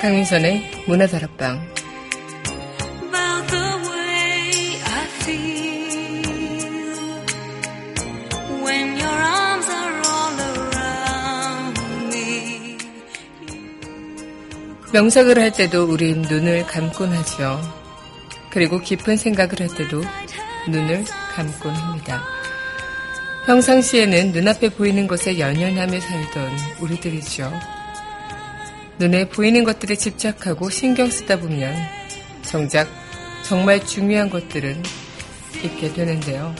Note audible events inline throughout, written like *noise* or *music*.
강민선의 문화다락방 명상을 할 때도 우린 눈을 감곤 하죠. 그리고 깊은 생각을 할 때도 눈을 감곤 합니다. 평상시에는 눈앞에 보이는 것에 연연하며 살던 우리들이죠. 눈에 보이는 것들에 집착하고 신경 쓰다 보면 정작 정말 중요한 것들은 잊게 되는데요.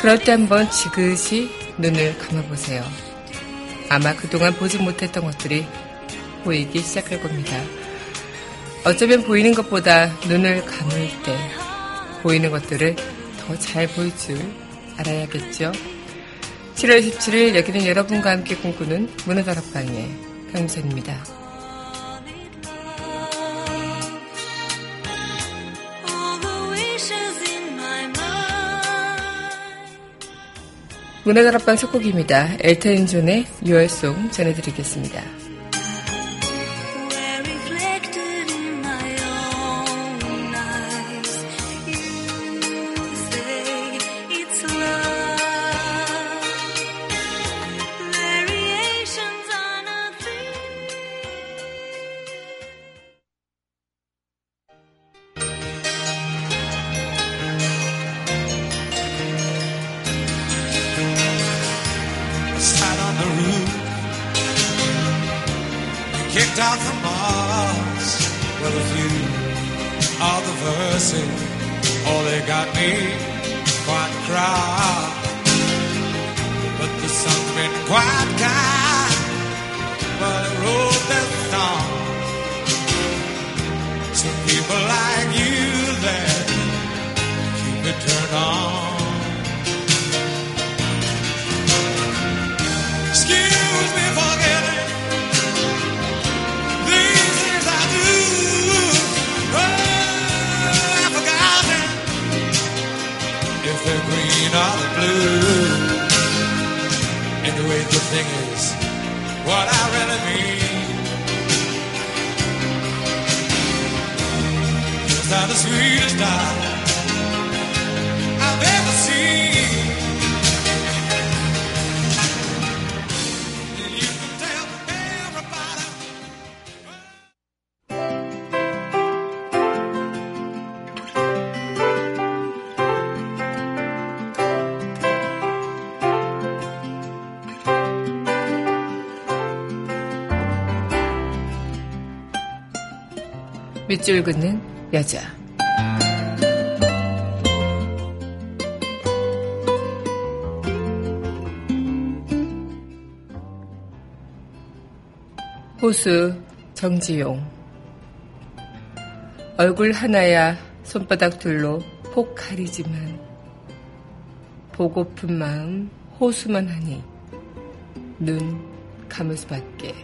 그럴 때 한번 지그시 눈을 감아보세요. 아마 그동안 보지 못했던 것들이 보이기 시작할 겁니다. 어쩌면 보이는 것보다 눈을 감을 때 보이는 것들을 더 잘 보일 줄 알아야겠죠. 7월 17일 여기는 여러분과 함께 꿈꾸는 문화다락방에 강민선입니다. 문화다락방 첫 곡입니다. 엘튼 존의 유월송 전해드리겠습니다. Oh, they got me quite cry, but the sun's been quiet. And the way the thing is, what I really mean. It's that the sweetest I. 밑줄 긋는 여자. 호수 정지용. 얼굴 하나야 손바닥 둘로 폭 가리지만 보고픈 마음 호수만 하니 눈 감을 수밖에.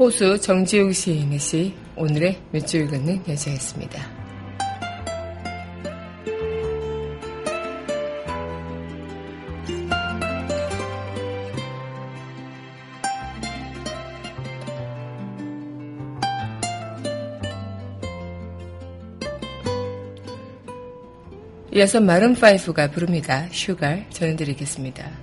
호수 정지욱 시인의 시 오늘의 몇 줄 긋는 여자였습니다. 이어서 마룬5가 부릅니다. 슈가 전해드리겠습니다.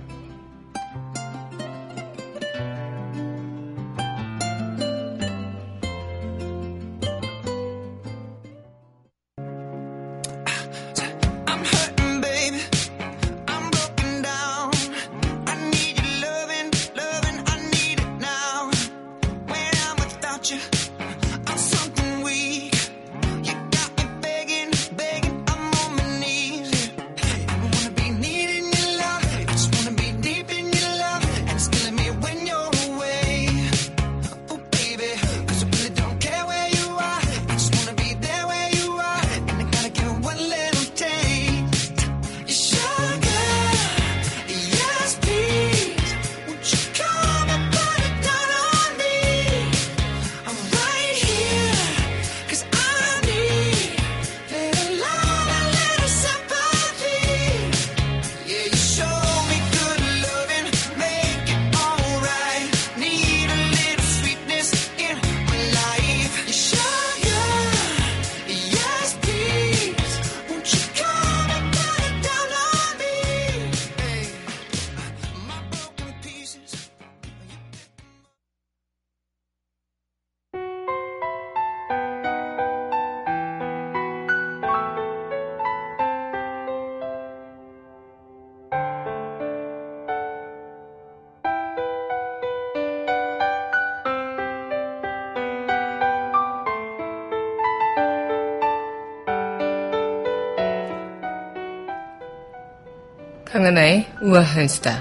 강하나의 우아한 수다.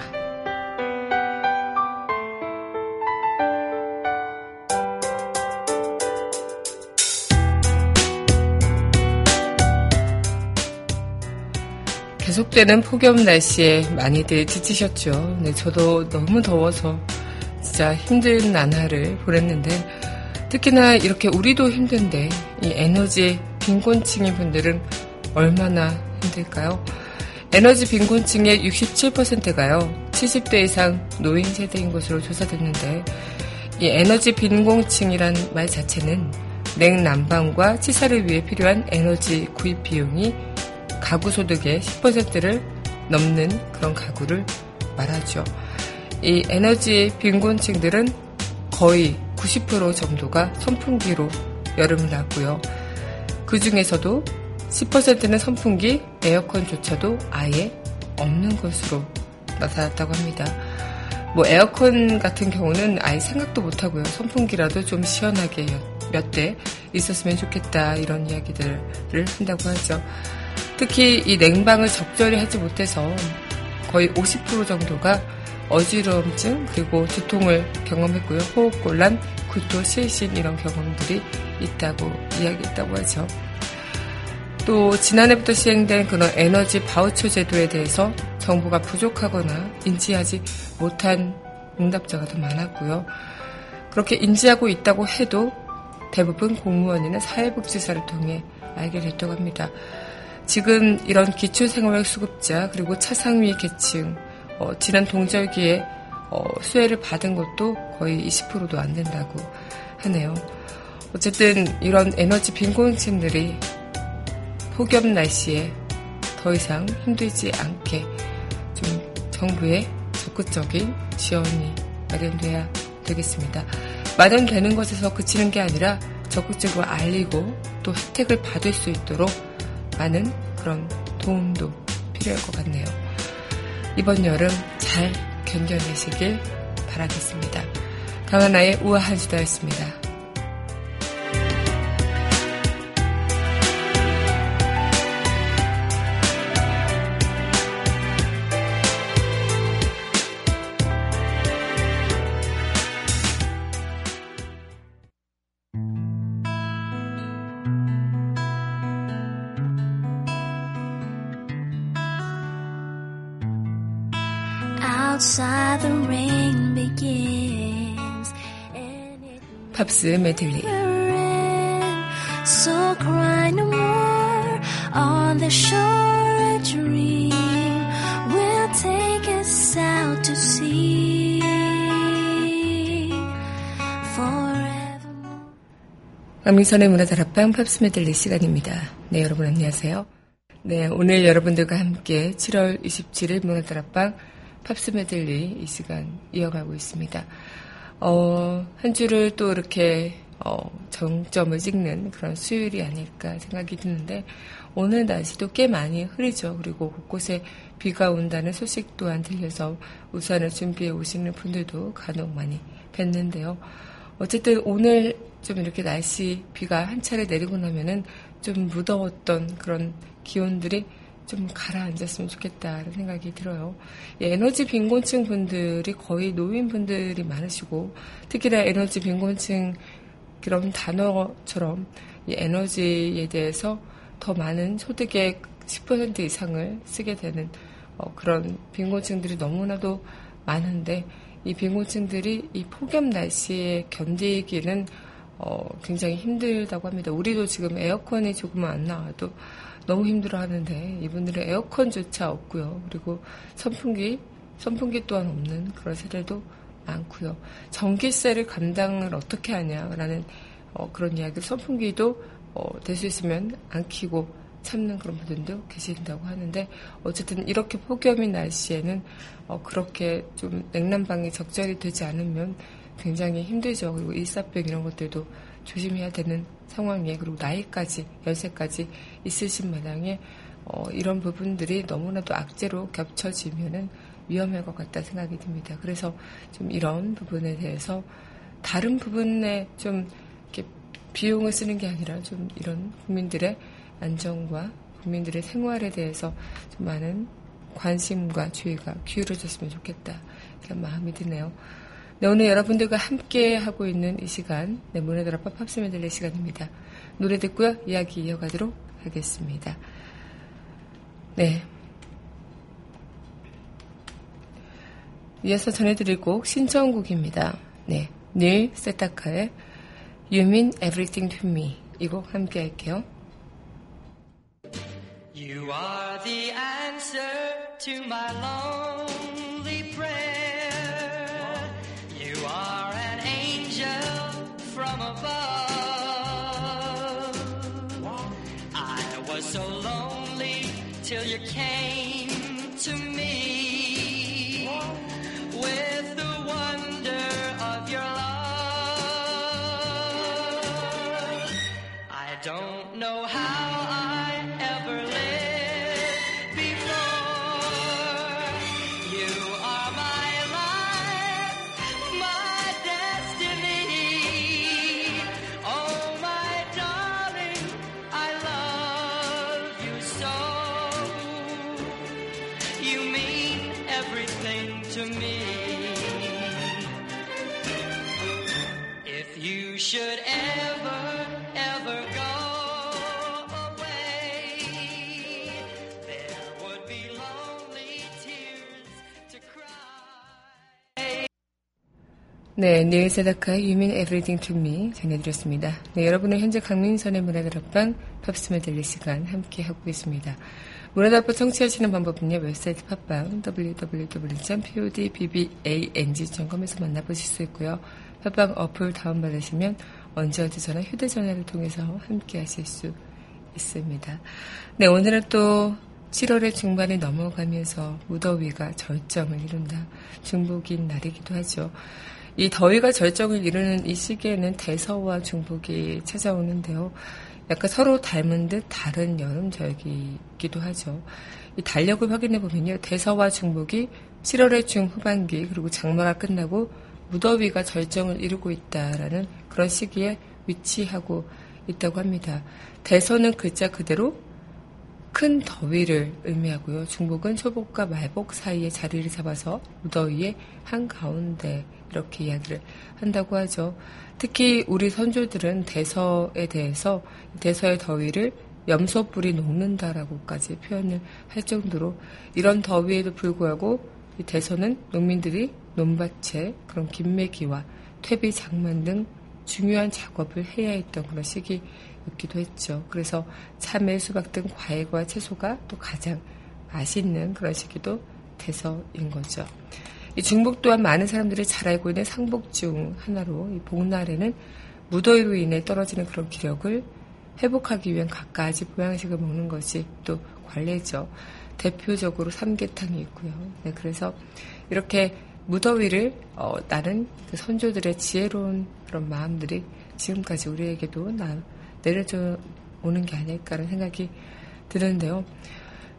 계속되는 폭염 날씨에 많이들 지치셨죠. 네, 저도 너무 더워서 진짜 힘든 나날을 보냈는데 특히나 이렇게 우리도 힘든데 이 에너지 빈곤층인 분들은 얼마나 힘들까요? 에너지 빈곤층의 67%가요. 70대 이상 노인 세대인 것으로 조사됐는데 이 에너지 빈곤층이란 말 자체는 냉난방과 치사를 위해 필요한 에너지 구입 비용이 가구 소득의 10%를 넘는 그런 가구를 말하죠. 이 에너지 빈곤층들은 거의 90% 정도가 선풍기로 여름을 나고요. 그 중에서도 10%는 선풍기, 에어컨조차도 아예 없는 것으로 나타났다고 합니다. 뭐 에어컨 같은 경우는 아예 생각도 못 하고요. 선풍기라도 좀 시원하게 몇 대 있었으면 좋겠다 이런 이야기들을 한다고 하죠. 특히 이 냉방을 적절히 하지 못해서 거의 50% 정도가 어지러움증 그리고 두통을 경험했고요. 호흡곤란, 구토, 실신 이런 경험들이 있다고 이야기했다고 하죠. 또 지난해부터 시행된 그런 에너지 바우처 제도에 대해서 정부가 부족하거나 인지하지 못한 응답자가 더 많았고요. 그렇게 인지하고 있다고 해도 대부분 공무원이나 사회복지사를 통해 알게 됐다고 합니다. 지금 이런 기초생활 수급자 그리고 차상위 계층 어, 지난 동절기에 어, 수혜를 받은 것도 거의 20%도 안 된다고 하네요. 어쨌든 이런 에너지 빈곤층들이 폭염 날씨에 더 이상 힘들지 않게 좀 정부의 적극적인 지원이 마련돼야 되겠습니다. 마련되는 것에서 그치는 게 아니라 적극적으로 알리고 또 혜택을 받을 수 있도록 많은 그런 도움도 필요할 것 같네요. 이번 여름 잘 견뎌내시길 바라겠습니다. 강하나의 우아한 수다였습니다. 팝스 메들리 So cry no more on the shore a dream will take us out to sea forever. 강민선의 문화다락방 팝스 메들리 시간입니다. 네, 여러분 안녕하세요. 네, 오늘 여러분들과 함께 7월 27일 문화다락방 팝스 메들리 이 시간 이어가고 있습니다. 어, 한 주를 또 이렇게 어, 정점을 찍는 그런 수요일이 아닐까 생각이 드는데 오늘 날씨도 꽤 많이 흐리죠. 그리고 곳곳에 비가 온다는 소식 또한 들려서 우산을 준비해 오시는 분들도 간혹 많이 뵀는데요. 어쨌든 오늘 좀 이렇게 날씨 비가 한 차례 내리고 나면은 좀 무더웠던 그런 기온들이 좀 가라앉았으면 좋겠다는 생각이 들어요. 에너지 빈곤층 분들이 거의 노인분들이 많으시고 특히나 에너지 빈곤층 그런 단어처럼 이 에너지에 대해서 더 많은 소득의 10% 이상을 쓰게 되는 어, 그런 빈곤층들이 너무나도 많은데 이 빈곤층들이 이 폭염 날씨에 견디기는 어, 굉장히 힘들다고 합니다. 우리도 지금 에어컨이 조금 안 나와도 너무 힘들어 하는데 이분들은 에어컨조차 없고요. 그리고 선풍기, 선풍기 또한 없는 그런 세대도 많고요. 전기세를 감당을 어떻게 하냐라는 어, 그런 이야기. 선풍기도 어, 될 수 있으면 안 키고 참는 그런 분들도 계신다고 하는데 어쨌든 이렇게 폭염인 날씨에는 어, 그렇게 좀 냉난방이 적절히 되지 않으면 굉장히 힘들죠. 그리고 일사병 이런 것들도 조심해야 되는 상황이에 그리고 나이까지 연세까지 있으신 마당에 어, 이런 부분들이 너무나도 악재로 겹쳐지면은 위험할 것 같다 생각이 듭니다. 그래서 좀 이런 부분에 대해서 다른 부분에 좀 이렇게 비용을 쓰는 게 아니라 좀 이런 국민들의 안정과 국민들의 생활에 대해서 좀 많은 관심과 주의가 기울어졌으면 좋겠다 이런 마음이 드네요. 네, 오늘 여러분들과 함께 하고 있는 이 시간, 네, 문화드라 팝팝스 메들리 시간입니다. 노래 듣고요, 이야기 이어가도록 하겠습니다. 네. 이어서 전해드릴 곡 신청곡입니다. 네. 닐 세타카의 You Mean Everything to Me 이 곡 함께 할게요. You are the answer to my lonely 네, 닐 세다카의 You Mean Everything 전해드렸습니다. 네, 여러분은 현재 강민선의 문화다락방 팝스 메들리 시간 함께 하고 있습니다. 문화다락방 청취하시는 방법은요, 웹사이트 팟빵 www.podbbang.com에서 만나보실 수 있고요. 팟빵 어플 다운받으시면 언제 어디서나 휴대전화를 통해서 함께 하실 수 있습니다. 네, 오늘은 또 7월의 중반에 넘어가면서 무더위가 절정을 이룬다. 중복인 날이기도 하죠. 이 더위가 절정을 이루는 이 시기에는 대서와 중복이 찾아오는데요. 약간 서로 닮은 듯 다른 여름 절기이기도 하죠. 이 달력을 확인해 보면요. 대서와 중복이 7월의 중후반기 그리고 장마가 끝나고 무더위가 절정을 이루고 있다라는 그런 시기에 위치하고 있다고 합니다. 대서는 글자 그대로 큰 더위를 의미하고요. 중복은 초복과 말복 사이에 자리를 잡아서 무더위의 한가운데 이렇게 이야기를 한다고 하죠. 특히 우리 선조들은 대서에 대해서 대서의 더위를 염소뿔이 녹는다라고까지 표현을 할 정도로 이런 더위에도 불구하고 이 대서는 농민들이 논밭에 그런 김매기와 퇴비 장만 등 중요한 작업을 해야 했던 그런 시기였기도 했죠. 그래서 참외, 수박 등 과일과 채소가 또 가장 맛있는 그런 시기도 대서인 거죠. 이 중복 또한 많은 사람들이 잘 알고 있는 상복 중 하나로 이 복날에는 무더위로 인해 떨어지는 그런 기력을 회복하기 위한 갖가지 보양식을 먹는 것이 또 관례죠. 대표적으로 삼계탕이 있고요. 네, 그래서 이렇게 무더위를 어, 나는 그 선조들의 지혜로운 그런 마음들이 지금까지 우리에게도 나, 내려져 오는 게 아닐까라는 생각이 드는데요.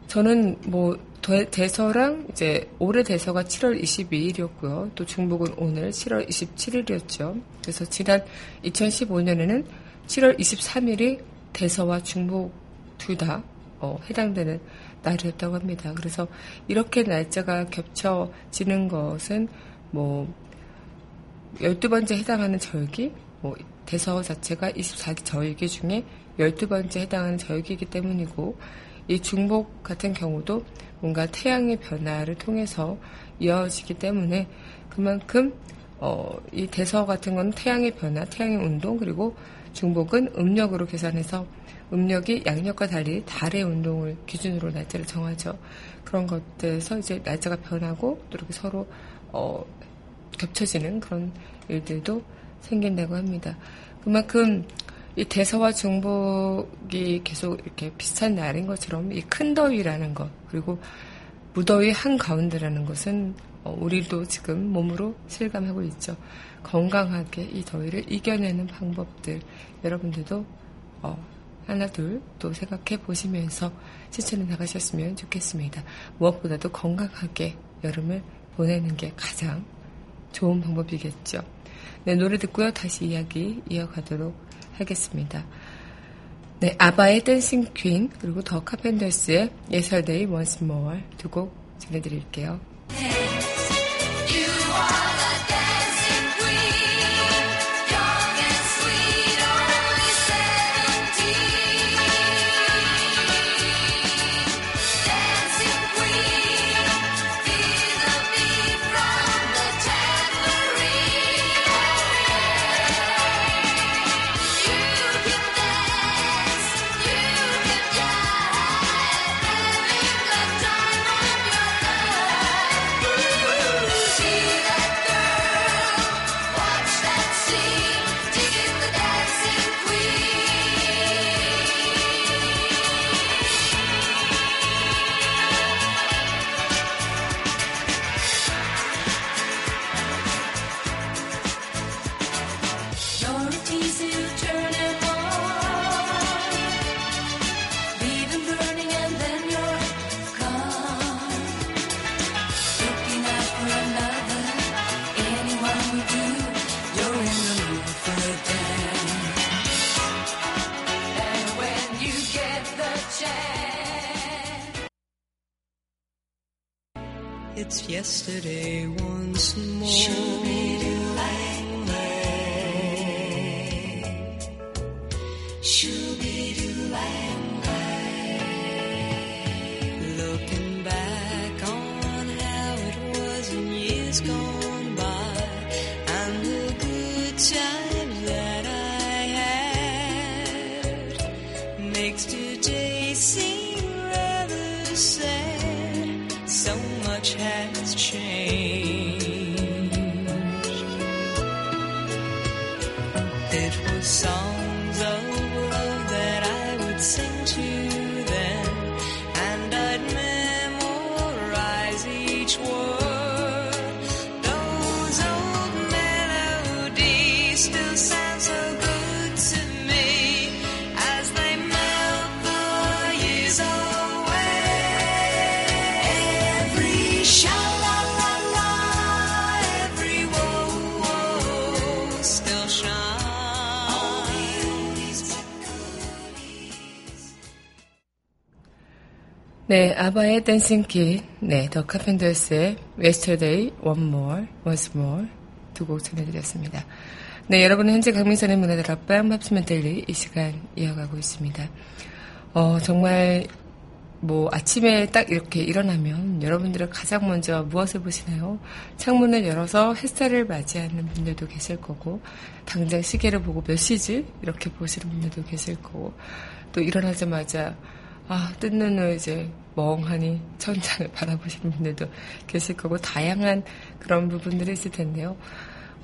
저는 뭐 대, 서랑 이제 올해 대서가 7월 22일이었고요. 또 중복은 오늘 7월 27일이었죠. 그래서 지난 2015년에는 7월 23일이 대서와 중복 둘다 어, 해당되는 날이었다고 합니다. 그래서 이렇게 날짜가 겹쳐지는 것은 뭐 12번째 해당하는 절기, 뭐 대서 자체가 24기 절기 중에 12번째 해당하는 절기이기 때문이고 이 중복 같은 경우도 뭔가 태양의 변화를 통해서 이어지기 때문에 그만큼 어, 이 대서 같은 건 태양의 변화, 태양의 운동 그리고 중복은 음력으로 계산해서 음력이 양력과 달리 달의 운동을 기준으로 날짜를 정하죠. 그런 것들에서 이제 날짜가 변하고 또 이렇게 서로 어, 겹쳐지는 그런 일들도 생긴다고 합니다. 그만큼 이 대서와 중복이 계속 이렇게 비슷한 날인 것처럼 이 큰 더위라는 것 그리고 무더위 한 가운데라는 것은 어, 우리도 지금 몸으로 실감하고 있죠. 건강하게 이 더위를 이겨내는 방법들 여러분들도 어, 하나 둘 또 생각해 보시면서 실천해 나가셨으면 좋겠습니다. 무엇보다도 건강하게 여름을 보내는 게 가장 좋은 방법이겠죠. 네, 노래 듣고요. 다시 이야기 이어가도록 하겠습니다. 네, 아바의 Dancing Queen 그리고 The Carpenters의 Yesterday Once More 두곡 전해드릴게요. Yesterday 네, 아바의 댄싱 킷, 네, 더 카펜더스의 More, Once More 두곡 전해드렸습니다. 네, 여러분은 현재 강민선의 문화들 앞방 팝스맨 델리 이 시간 이어가고 있습니다. 어, 정말 뭐 아침에 딱 이렇게 일어나면 여러분들은 가장 먼저 무엇을 보시나요? 창문을 열어서 햇살을 맞이하는 분들도 계실 거고 당장 시계를 보고 몇 시지? 이렇게 보시는 분들도 계실 거고 또 일어나자마자 아, 뜬 눈으로 이제 멍하니 천장을 *laughs* 바라보시는 분들도 계실 거고 다양한 그런 부분들이 있을 텐데요.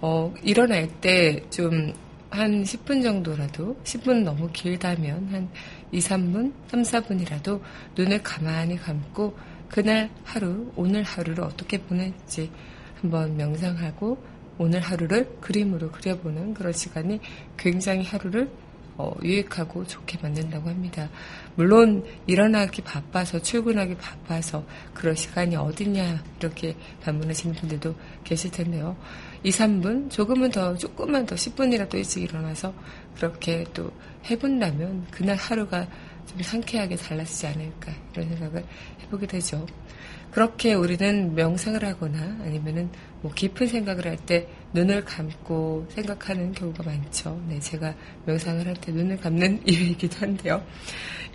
어, 일어날 때 좀 한 10분 정도라도, 10분 너무 길다면 한 2, 3분, 3, 4분이라도 눈을 가만히 감고 그날 하루, 오늘 하루를 어떻게 보낼지 한번 명상하고 오늘 하루를 그림으로 그려보는 그런 시간이 굉장히 하루를 어, 유익하고 좋게 만든다고 합니다. 물론 일어나기 바빠서 출근하기 바빠서 그런 시간이 어딨냐 이렇게 반문하시는 분들도 계실 텐데요. 2, 3분 조금은 더 조금만 더 10분이라도 일찍 일어나서 그렇게 또 해본다면 그날 하루가 좀 상쾌하게 달라지지 않을까 이런 생각을 해보게 되죠. 그렇게 우리는 명상을 하거나 아니면은 뭐 깊은 생각을 할 때 눈을 감고 생각하는 경우가 많죠. 네, 제가 명상을 할 때 눈을 감는 *laughs* 이유이기도 한데요.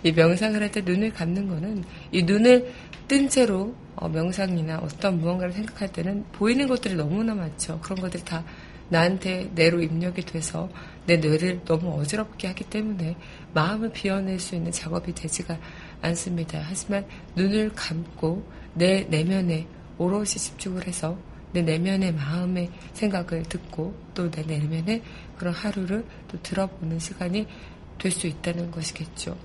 이 명상을 할 때 눈을 감는 거는 이 눈을 뜬 채로 어, 명상이나 어떤 무언가를 생각할 때는 보이는 것들이 너무나 많죠. 그런 것들이 다 나한테 뇌로 입력이 돼서 내 뇌를 너무 어지럽게 하기 때문에 마음을 비워낼 수 있는 작업이 되지가 않습니다. 하지만 눈을 감고 내 내면에 오롯이 집중을 해서 내 내면의 마음의 생각을 듣고 또 내 내면의 그런 하루를 또 들어보는 시간이 될 수 있다는 것이겠죠.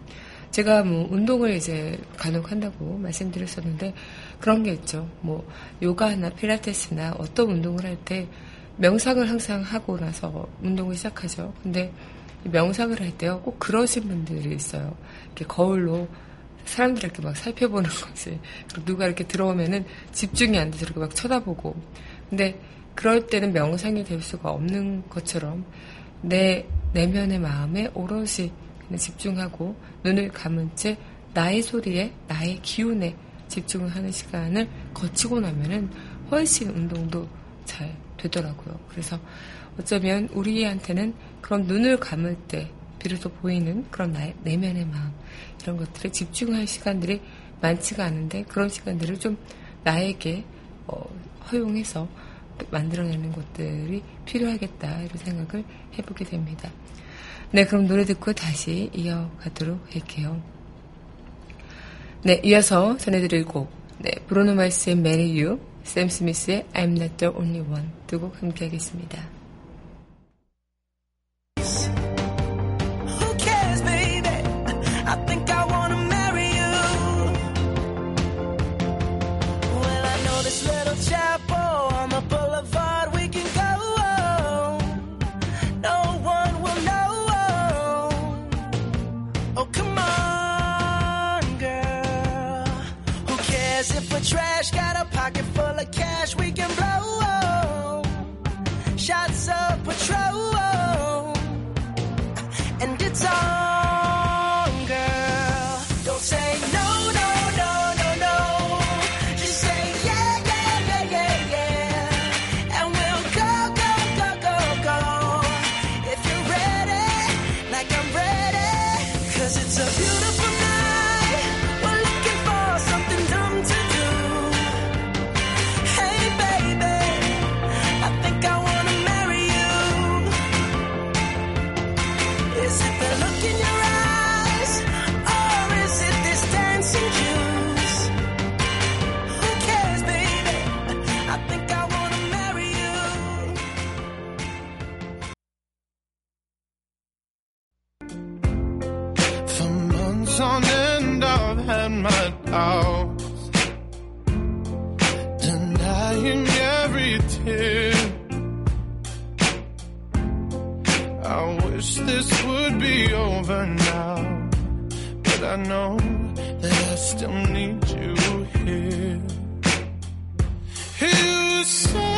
제가 뭐 운동을 이제 간혹 한다고 말씀드렸었는데 그런 게 있죠. 뭐 요가나 필라테스나 어떤 운동을 할 때 명상을 항상 하고 나서 운동을 시작하죠. 근데 명상을 할 때요 꼭 그러신 분들이 있어요. 이렇게 거울로 사람들 이렇게 막 살펴보는 *laughs* 거지. 누가 이렇게 들어오면은 집중이 안 돼서 이렇게 막 쳐다보고. 근데 그럴 때는 명상이 될 수가 없는 것처럼 내 내면의 마음에 오롯이 그냥 집중하고 눈을 감은 채 나의 소리에 나의 기운에 집중을 하는 시간을 거치고 나면은 훨씬 운동도 잘 되더라고요. 그래서 어쩌면 우리한테는 그런 눈을 감을 때 비로소 보이는 그런 나의 내면의 마음 이런 것들에 집중할 시간들이 많지가 않은데 그런 시간들을 좀 나에게 어, 허용해서 만들어내는 것들이 필요하겠다 이런 생각을 해보게 됩니다. 네, 그럼 노래 듣고 다시 이어가도록 할게요. 네, 이어서 전해드릴 곡, 네, 브로노 마스의 Marry You, 샘 스미스의 I'm Not The Only One 두 곡 함께 하겠습니다. Months on end, I've had my doubts, denying every tear. I wish this would be over now, but I know that I still need you here. You say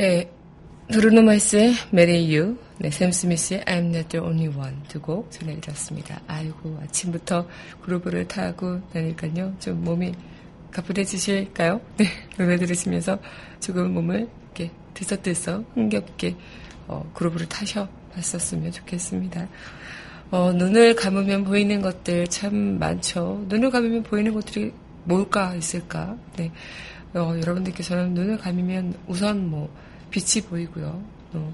네, 브루노 마스의 Marry You, 네, 샘 스미스의 I'm Not The Only One 두 곡 전해드렸습니다. 아이고 아침부터 그루브를 타고 나니까요 좀 몸이 가뿐해지실까요? 네, 노래 들으시면서 조금 몸을 이렇게 들썩들썩 흥겹게 어, 그루브를 타셔 봤었으면 좋겠습니다. 어, 눈을 감으면 보이는 것들 참 많죠. 눈을 감으면 보이는 것들이 뭘까 있을까? 네, 어, 여러분들께서는 눈을 감으면 우선 뭐 빛이 보이고요. 또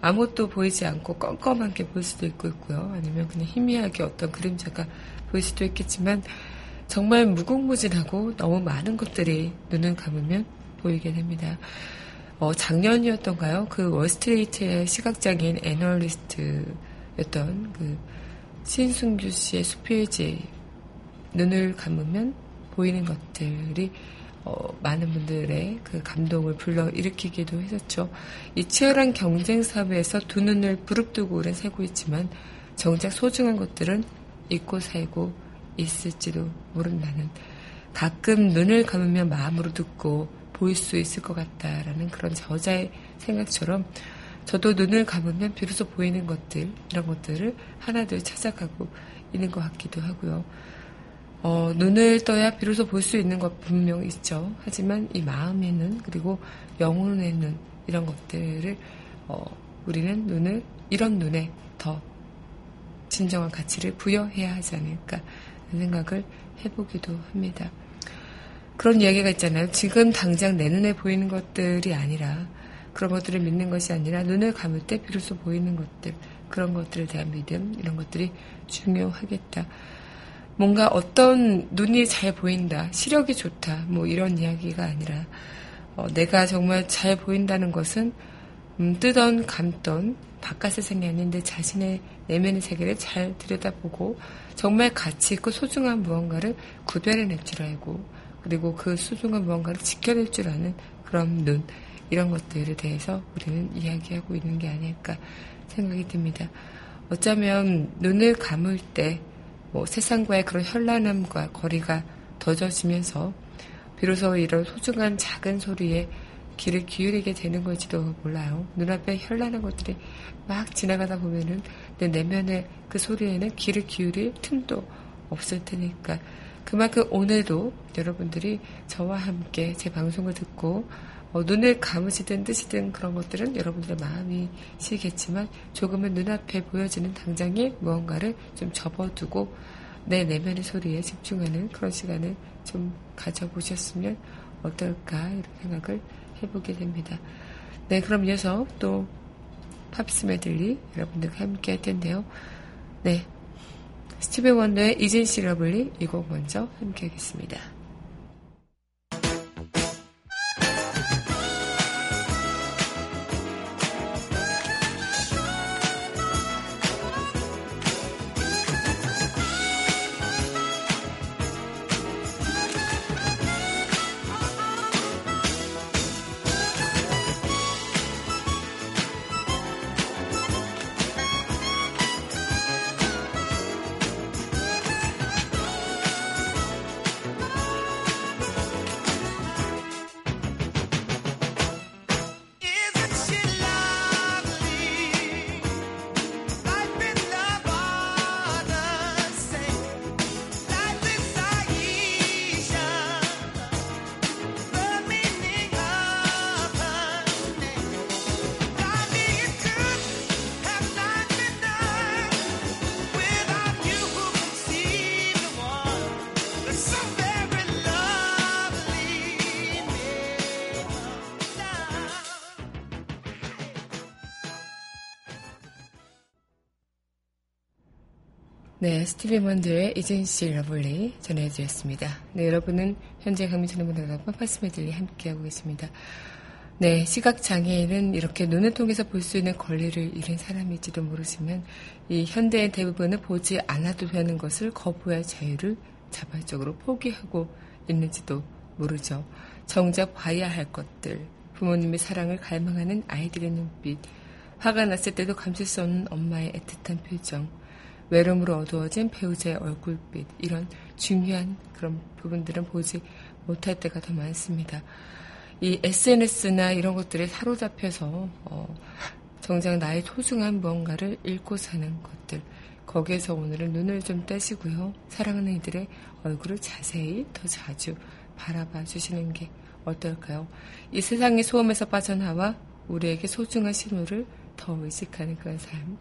아무것도 보이지 않고 껌껌한 게 보일 수도 있고 있고요. 아니면 그냥 희미하게 어떤 그림자가 보일 수도 있겠지만 정말 무궁무진하고 너무 많은 것들이 눈을 감으면 보이게 됩니다. 어, 작년이었던가요? 그 월스트리트의 시각장애인 애널리스트였던 그 신승규 씨의 수필지 눈을 감으면 보이는 것들이 어, 많은 분들의 그 감동을 불러 일으키기도 했었죠. 이 치열한 경쟁 사회에서 두 눈을 부릅뜨고 오래 살고 있지만 정작 소중한 것들은 잊고 살고 있을지도 모른다는 가끔 눈을 감으면 마음으로 듣고 보일 수 있을 것 같다라는 그런 저자의 생각처럼 저도 눈을 감으면 비로소 보이는 것들 이런 것들을 하나둘 찾아가고 있는 것 같기도 하고요. 어, 눈을 떠야 비로소 볼 수 있는 것 분명 있죠. 하지만 이 마음에는 그리고 영혼에는 이런 것들을 어, 우리는 눈을 이런 눈에 더 진정한 가치를 부여해야 하지 않을까 생각을 해보기도 합니다. 그런 이야기가 있잖아요. 지금 당장 내 눈에 보이는 것들이 아니라 그런 것들을 믿는 것이 아니라 눈을 감을 때 비로소 보이는 것들 그런 것들에 대한 믿음 이런 것들이 중요하겠다. 뭔가 어떤 눈이 잘 보인다, 시력이 좋다, 뭐 이런 이야기가 아니라 어, 내가 정말 잘 보인다는 것은 음, 뜨던 감던 바깥 세상이 아닌데 자신의 내면의 세계를 잘 들여다보고 정말 가치 있고 소중한 무언가를 구별해낼 줄 알고 그리고 그 소중한 무언가를 지켜낼 줄 아는 그런 눈 이런 것들에 대해서 우리는 이야기하고 있는 게 아닐까 생각이 듭니다. 어쩌면 눈을 감을 때 뭐 세상과의 그런 현란함과 거리가 더져지면서 비로소 이런 소중한 작은 소리에 귀를 기울이게 되는 걸지도 몰라요. 눈앞에 현란한 것들이 막 지나가다 보면은 내 내면의 그 소리에는 귀를 기울일 틈도 없을 테니까 그만큼 오늘도 여러분들이 저와 함께 제 방송을 듣고 어, 눈을 감으시든 뜨시든 그런 것들은 여러분들의 마음이시겠지만 조금은 눈앞에 보여지는 당장의 무언가를 좀 접어두고 내 내면의 소리에 집중하는 그런 시간을 좀 가져보셨으면 어떨까 이런 생각을 해보게 됩니다. 네, 그럼 이어서 또 팝스 메들리 여러분들과 함께 할 텐데요. 네, 스티븐 원더의 이진 시러블리 이 곡 먼저 함께 하겠습니다. 네, 스티비 원더의 Isn't She Lovely 전해드렸습니다. 네, 여러분은 현재 강민선의 문화다락방 팝스 메들리 함께하고 계십니다. 네, 시각장애인은 이렇게 눈을 통해서 볼 수 있는 권리를 잃은 사람일지도 모르지만 이 현대의 대부분은 보지 않아도 되는 것을 거부할 자유를 자발적으로 포기하고 있는지도 모르죠. 정작 봐야 할 것들, 부모님의 사랑을 갈망하는 아이들의 눈빛, 화가 났을 때도 감출 수 없는 엄마의 애틋한 표정, 외로움으로 어두워진 배우자의 얼굴빛, 이런 중요한 그런 부분들은 보지 못할 때가 더 많습니다. 이 SNS나 이런 것들에 사로잡혀서 어, 정작 나의 소중한 무언가를 잃고 사는 것들 거기에서 오늘은 눈을 좀 떼시고요. 사랑하는 이들의 얼굴을 자세히 더 자주 바라봐 주시는 게 어떨까요? 이 세상의 소음에서 빠져나와 우리에게 소중한 신호를 더 의식하는 그런 삶.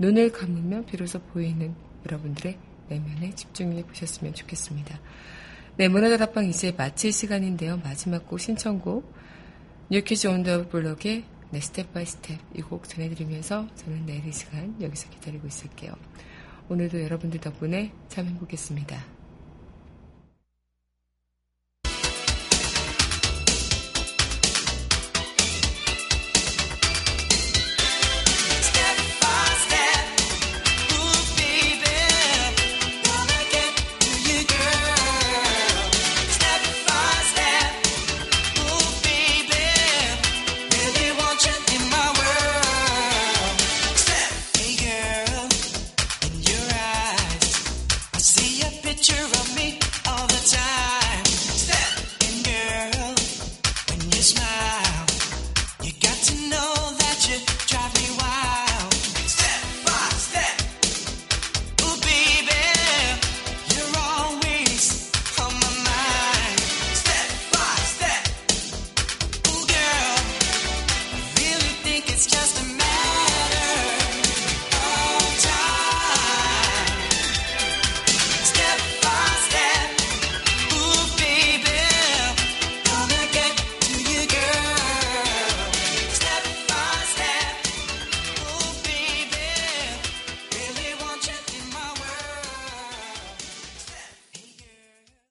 눈을 감으면 비로소 보이는 여러분들의 내면에 집중해 보셨으면 좋겠습니다. 네, 문화다락방 이제 마칠 시간인데요. 마지막 곡 신청곡 New Kids on the Block의 네, Step by Step 이 곡 전해드리면서 저는 내일 이 시간 여기서 기다리고 있을게요. 오늘도 여러분들 덕분에 참 행복했습니다.